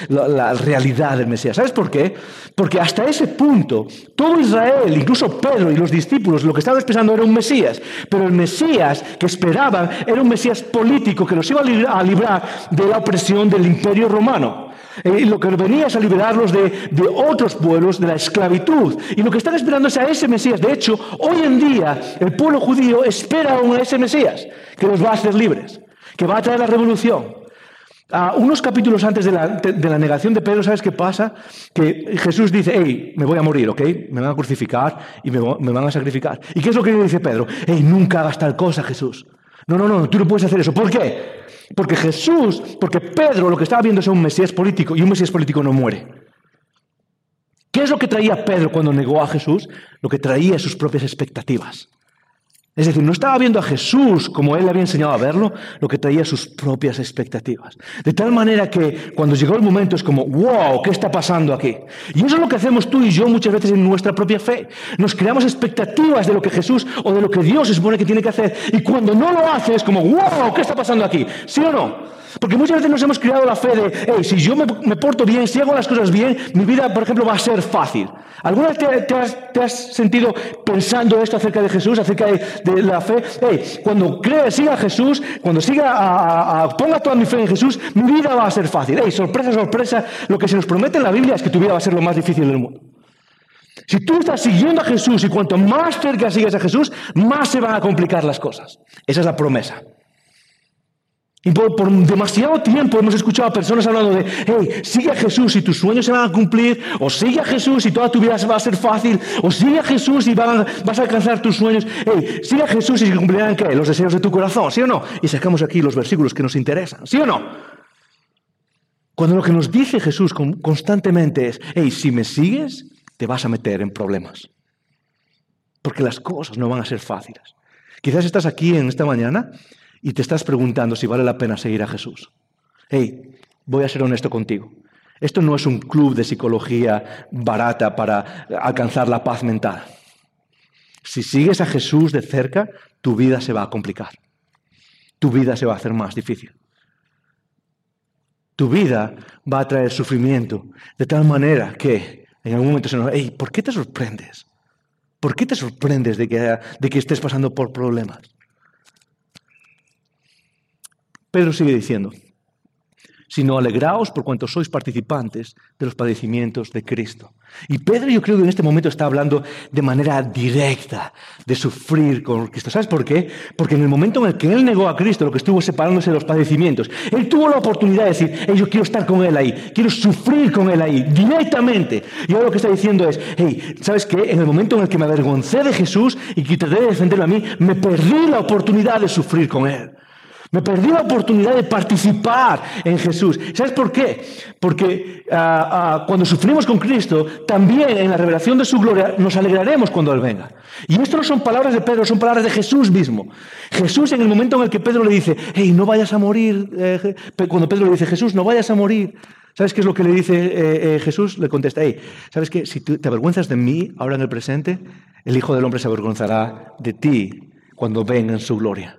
la realidad del Mesías. ¿Sabes por qué? Porque hasta ese punto, todo Israel, incluso Pedro y los discípulos, lo que estaban esperando era un Mesías. Pero el Mesías que esperaban era un Mesías político que los iba a librar de la opresión del imperio romano. Eh, y lo que venía es a liberarlos de, de, otros pueblos, de la esclavitud. Y lo que están esperando es a ese Mesías. De hecho, hoy en día el pueblo judío espera a ese Mesías, que los va a hacer libres, que va a traer la revolución. Ah, unos capítulos antes de la, negación de Pedro, ¿sabes qué pasa? Que Jesús dice, hey, me voy a morir, ¿ok? Me van a crucificar y me, van a sacrificar. ¿Y qué es lo que dice Pedro? Hey, nunca hagas tal cosa, Jesús. No, no, no, tú no puedes hacer eso. ¿Por qué? Porque Jesús, porque Pedro lo que estaba viendo es un Mesías político y un Mesías político no muere. ¿Qué es lo que traía Pedro cuando negó a Jesús? Lo que traía sus propias expectativas. Es decir, no estaba viendo a Jesús como él le había enseñado a verlo, lo que traía sus propias expectativas. De tal manera que cuando llegó el momento es como, wow, ¿qué está pasando aquí? Y eso es lo que hacemos tú y yo muchas veces en nuestra propia fe. Nos creamos expectativas de lo que Jesús o de lo que Dios se supone que tiene que hacer. Y cuando no lo hace es como, wow, ¿qué está pasando aquí? ¿Sí o no? Porque muchas veces nos hemos creado la fe de, hey, si yo me, porto bien, si hago las cosas bien, mi vida, por ejemplo, va a ser fácil. ¿Alguna vez te, has, sentido pensando esto acerca de Jesús, acerca de, la fe? Hey, cuando crees, siga a Jesús, cuando siga a, ponga toda mi fe en Jesús, mi vida va a ser fácil. Hey, sorpresa, sorpresa, lo que se nos promete en la Biblia es que tu vida va a ser lo más difícil del mundo. Si tú estás siguiendo a Jesús y cuanto más cerca sigues a Jesús, más se van a complicar las cosas. Esa es la promesa. Y por, demasiado tiempo hemos escuchado a personas hablando de, hey, sigue a Jesús y tus sueños se van a cumplir, o sigue a Jesús y toda tu vida va a ser fácil, o sigue a Jesús y vas a alcanzar tus sueños, hey, sigue a Jesús y se cumplirán ¿qué? los deseos de tu corazón, ¿sí o no? Y sacamos aquí los versículos que nos interesan, ¿sí o no? Cuando lo que nos dice Jesús constantemente es, hey, si me sigues, te vas a meter en problemas, porque las cosas no van a ser fáciles. Quizás estás aquí en esta mañana y te estás preguntando si vale la pena seguir a Jesús. Hey, voy a ser honesto contigo. Esto no es un club de psicología barata para alcanzar la paz mental. Si sigues a Jesús de cerca, tu vida se va a complicar. Tu vida se va a hacer más difícil. Tu vida va a traer sufrimiento de tal manera que en algún momento se nos... Hey, ¿por qué te sorprendes? ¿Por qué te sorprendes de que, de que estés pasando por problemas? Pedro sigue diciendo, sino alegraos por cuanto sois participantes de los padecimientos de Cristo. Y Pedro yo creo que en este momento está hablando de manera directa de sufrir con Cristo. ¿Sabes por qué? Porque en el momento en el que él negó a Cristo, lo que estuvo separándose de los padecimientos, él tuvo la oportunidad de decir, hey, yo quiero estar con él ahí, quiero sufrir con él ahí, directamente. Y ahora lo que está diciendo es, hey, ¿sabes qué? En el momento en el que me avergoncé de Jesús y que traté de defenderlo a mí, me perdí la oportunidad de sufrir con él. Me perdí la oportunidad de participar en Jesús. ¿Sabes por qué? Porque ah, ah, cuando sufrimos con Cristo, también en la revelación de su gloria nos alegraremos cuando Él venga. Y esto no son palabras de Pedro, son palabras de Jesús mismo. Jesús en el momento en el que Pedro le dice, hey, no vayas a morir, eh, cuando Pedro le dice, Jesús, no vayas a morir. ¿Sabes qué es lo que le dice eh, eh, Jesús? Le contesta, hey, ¿sabes qué? Si te avergüenzas de mí ahora en el presente, el Hijo del Hombre se avergonzará de ti cuando venga en su gloria.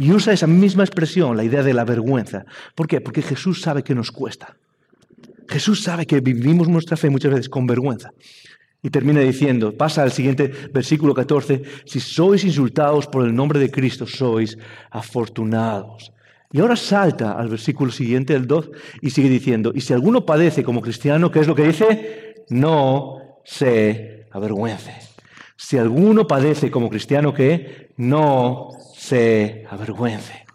Y usa esa misma expresión, la idea de la vergüenza. ¿Por qué? Porque Jesús sabe que nos cuesta. Jesús sabe que vivimos nuestra fe muchas veces con vergüenza. Y termina diciendo, pasa al siguiente versículo 14, si sois insultados por el nombre de Cristo, sois afortunados. Y ahora salta al versículo siguiente, el 2, y sigue diciendo, y si alguno padece como cristiano, ¿qué es lo que dice? No se avergüence. Si alguno padece como cristiano, ¿qué? No se avergüence,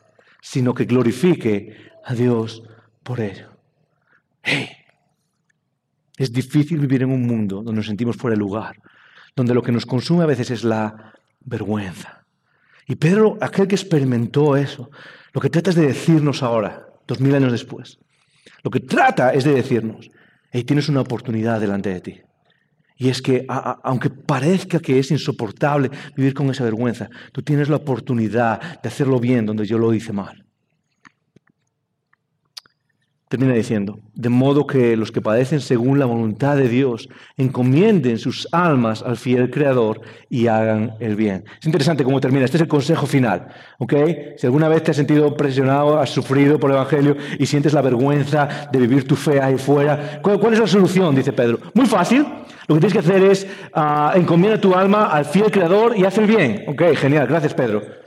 sino que glorifique a Dios por ello. Hey, es difícil vivir en un mundo donde nos sentimos fuera de lugar, donde lo que nos consume a veces es la vergüenza. Y Pedro, aquel que experimentó eso, lo que trata es de decirnos ahora, dos mil años después, lo que trata es de decirnos, hey, tienes una oportunidad delante de ti. Y es que, aunque parezca que es insoportable vivir con esa vergüenza, tú tienes la oportunidad de hacerlo bien donde yo lo hice mal. Termina diciendo, de modo que los que padecen según la voluntad de Dios encomienden sus almas al fiel Creador y hagan el bien. Es interesante cómo termina. Este es el consejo final. ¿ok? Si alguna vez te has sentido presionado, has sufrido por el Evangelio y sientes la vergüenza de vivir tu fe ahí fuera, ¿cuál, es la solución? Dice Pedro. Muy fácil. Lo que tienes que hacer es uh, encomienda tu alma al fiel Creador y haz el bien. Ok, genial. Gracias, Pedro.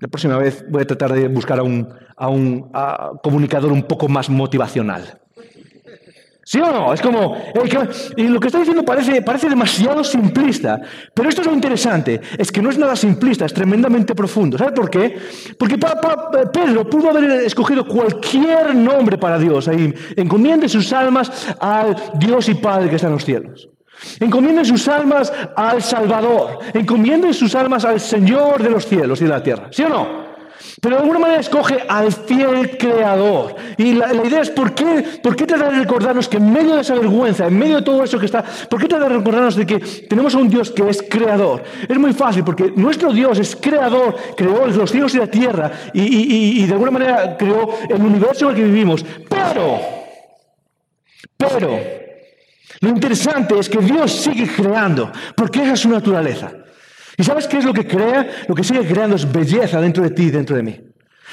La próxima vez voy a tratar de buscar a un, a un comunicador un poco más motivacional. ¿Sí o no? Es como, y lo que está diciendo parece, parece demasiado simplista, pero esto es lo interesante, es que no es nada simplista, es tremendamente profundo. ¿Sabe por qué? Porque Pedro pudo haber escogido cualquier nombre para Dios, ahí, encomiende sus almas al Dios y Padre que está en los cielos. Encomienden sus almas al Salvador. Encomienden sus almas al Señor de los cielos y de la tierra. ¿Sí o no? Pero de alguna manera escoge al fiel creador. Y la, idea es, ¿por qué, ¿por qué tratar de recordarnos que en medio de esa vergüenza, en medio de todo eso que está, ¿por qué tratar de recordarnos de que tenemos a un Dios que es creador? Es muy fácil, porque nuestro Dios es creador, creó los cielos y la tierra, y, y de alguna manera creó el universo en el que vivimos. Pero, pero, lo interesante es que Dios sigue creando, porque esa es su naturaleza. ¿Y sabes qué es lo que crea? Lo que sigue creando es belleza dentro de ti y dentro de mí.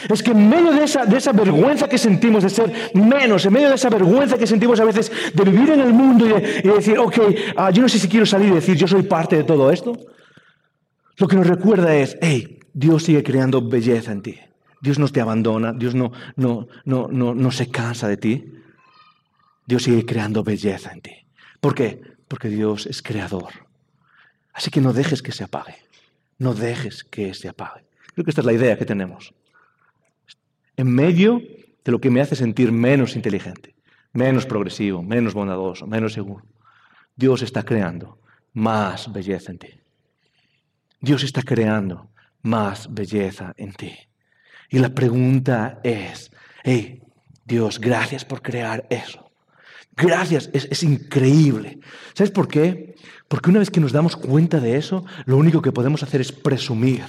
Es que en medio de esa, de esa vergüenza que sentimos de ser menos, en medio de esa vergüenza que sentimos a veces de vivir en el mundo y, de, decir, ok, ah, yo no sé si quiero salir y decir, yo soy parte de todo esto, lo que nos recuerda es, hey, Dios sigue creando belleza en ti. Dios no te abandona, Dios no, no, no, no, no se cansa de ti. Dios sigue creando belleza en ti. ¿Por qué? Porque Dios es creador. Así que no dejes que se apague. No dejes que se apague. Creo que esta es la idea que tenemos. En medio de lo que me hace sentir menos inteligente, menos progresivo, menos bondadoso, menos seguro, Dios está creando más belleza en ti. Dios está creando más belleza en ti. Y la pregunta es, hey, Dios, gracias por crear eso. Gracias, es, increíble. ¿Sabes por qué? Porque una vez que nos damos cuenta de eso, lo único que podemos hacer es presumir.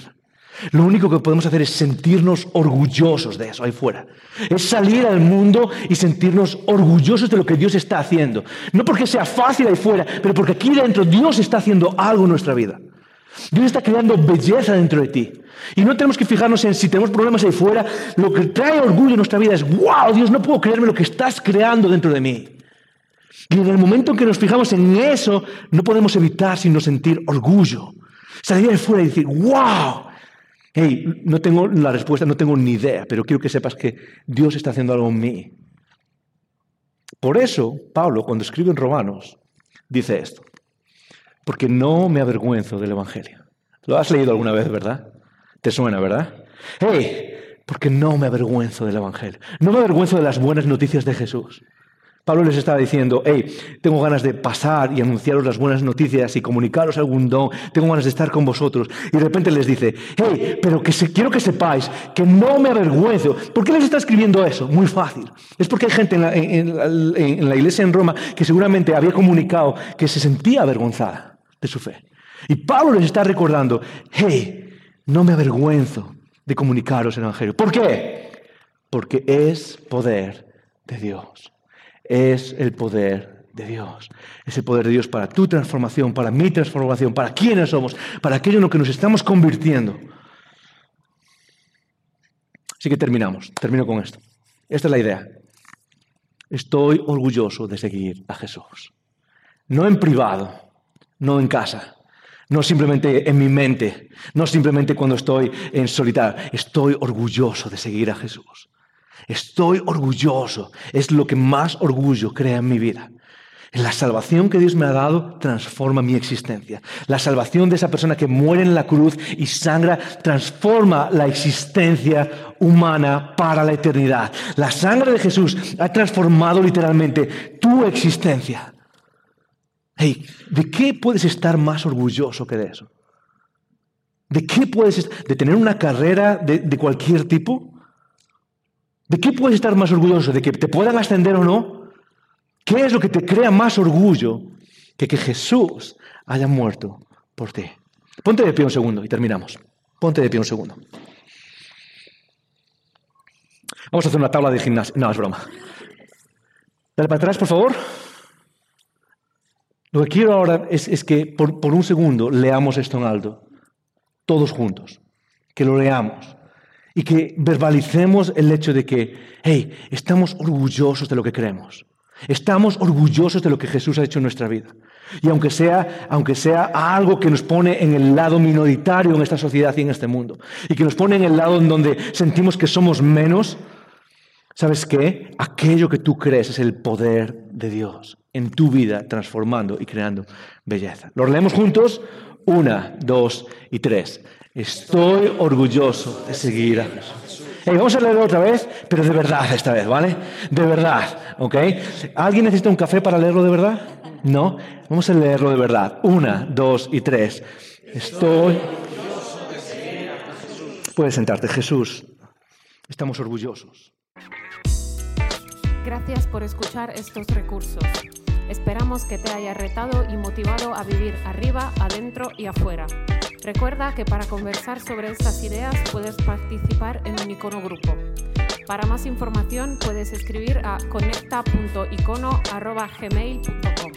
Lo único que podemos hacer es sentirnos orgullosos de eso ahí fuera. Es salir al mundo y sentirnos orgullosos de lo que Dios está haciendo. No porque sea fácil ahí fuera, pero porque aquí dentro Dios está haciendo algo en nuestra vida. Dios está creando belleza dentro de ti. Y no tenemos que fijarnos en si tenemos problemas ahí fuera. Lo que trae orgullo en nuestra vida es, wow, Dios, no puedo creerme lo que estás creando dentro de mí. Y en el momento en que nos fijamos en eso, no podemos evitar sino sentir orgullo. Salir de fuera y decir, wow. Hey, no tengo la respuesta, no tengo ni idea, pero quiero que sepas que Dios está haciendo algo en mí. Por eso, Pablo, cuando escribe en Romanos, dice esto. Porque no me avergüenzo del Evangelio. Lo has leído alguna vez, ¿verdad? Te suena, ¿verdad? Hey, porque no me avergüenzo del Evangelio. No me avergüenzo de las buenas noticias de Jesús. Pablo les estaba diciendo, hey, tengo ganas de pasar y anunciaros las buenas noticias y comunicaros algún don, tengo ganas de estar con vosotros. Y de repente les dice, hey, pero que se, quiero que sepáis que no me avergüenzo. ¿Por qué les está escribiendo eso? Muy fácil. Es porque hay gente en la, en la iglesia en Roma que seguramente había comunicado que se sentía avergonzada de su fe. Y Pablo les está recordando, hey, no me avergüenzo de comunicaros el Evangelio. ¿Por qué? Porque es poder de Dios es el poder de Dios. Es el poder de Dios para tu transformación, para mi transformación, para quienes somos, para aquello en lo que nos estamos convirtiendo. Así que terminamos, termino con esto. Esta es la idea. Estoy orgulloso de seguir a Jesús. No en privado, no en casa, no simplemente en mi mente, no simplemente cuando estoy en solitario. Estoy orgulloso de seguir a Jesús. Estoy orgulloso. Es lo que más orgullo crea en mi vida. La salvación que Dios me ha dado transforma mi existencia. La salvación de esa persona que muere en la cruz y sangra transforma la existencia humana para la eternidad. La sangre de Jesús ha transformado literalmente tu existencia. Hey, ¿de qué puedes estar más orgulloso que de eso? ¿De qué puedes ¿De tener una carrera de, de cualquier tipo? ¿De qué puedes estar más orgulloso? ¿De que te puedan ascender o no? ¿Qué es lo que te crea más orgullo que que Jesús haya muerto por ti? Ponte de pie un segundo y terminamos. Ponte de pie un segundo. Vamos a hacer una tabla de gimnasio. No, es broma. Dale para atrás, por favor. Lo que quiero ahora es, que por, por, un segundo leamos esto en alto, todos juntos, que lo leamos y que verbalicemos el hecho de que, hey, estamos orgullosos de lo que creemos, estamos orgullosos de lo que Jesús ha hecho en nuestra vida. Y aunque sea, aunque sea algo que nos pone en el lado minoritario en esta sociedad y en este mundo, y que nos pone en el lado en donde sentimos que somos menos, ¿sabes qué? Aquello que tú crees es el poder de Dios en tu vida, transformando y creando belleza. Lo leemos juntos. Una, dos y tres. Estoy orgulloso de seguir a Jesús. vamos a leerlo otra vez, pero de verdad esta vez, ¿vale? De verdad, ¿ok? ¿Alguien necesita un café para leerlo de verdad? No. Vamos a leerlo de verdad. Una, dos y tres. Estoy. Puedes sentarte, Jesús. Estamos orgullosos. Gracias por escuchar estos recursos. Esperamos que te haya retado y motivado a vivir arriba, adentro y afuera. Recuerda que para conversar sobre estas ideas puedes participar en un icono grupo. Para más información puedes escribir a conecta.icono.gmail.com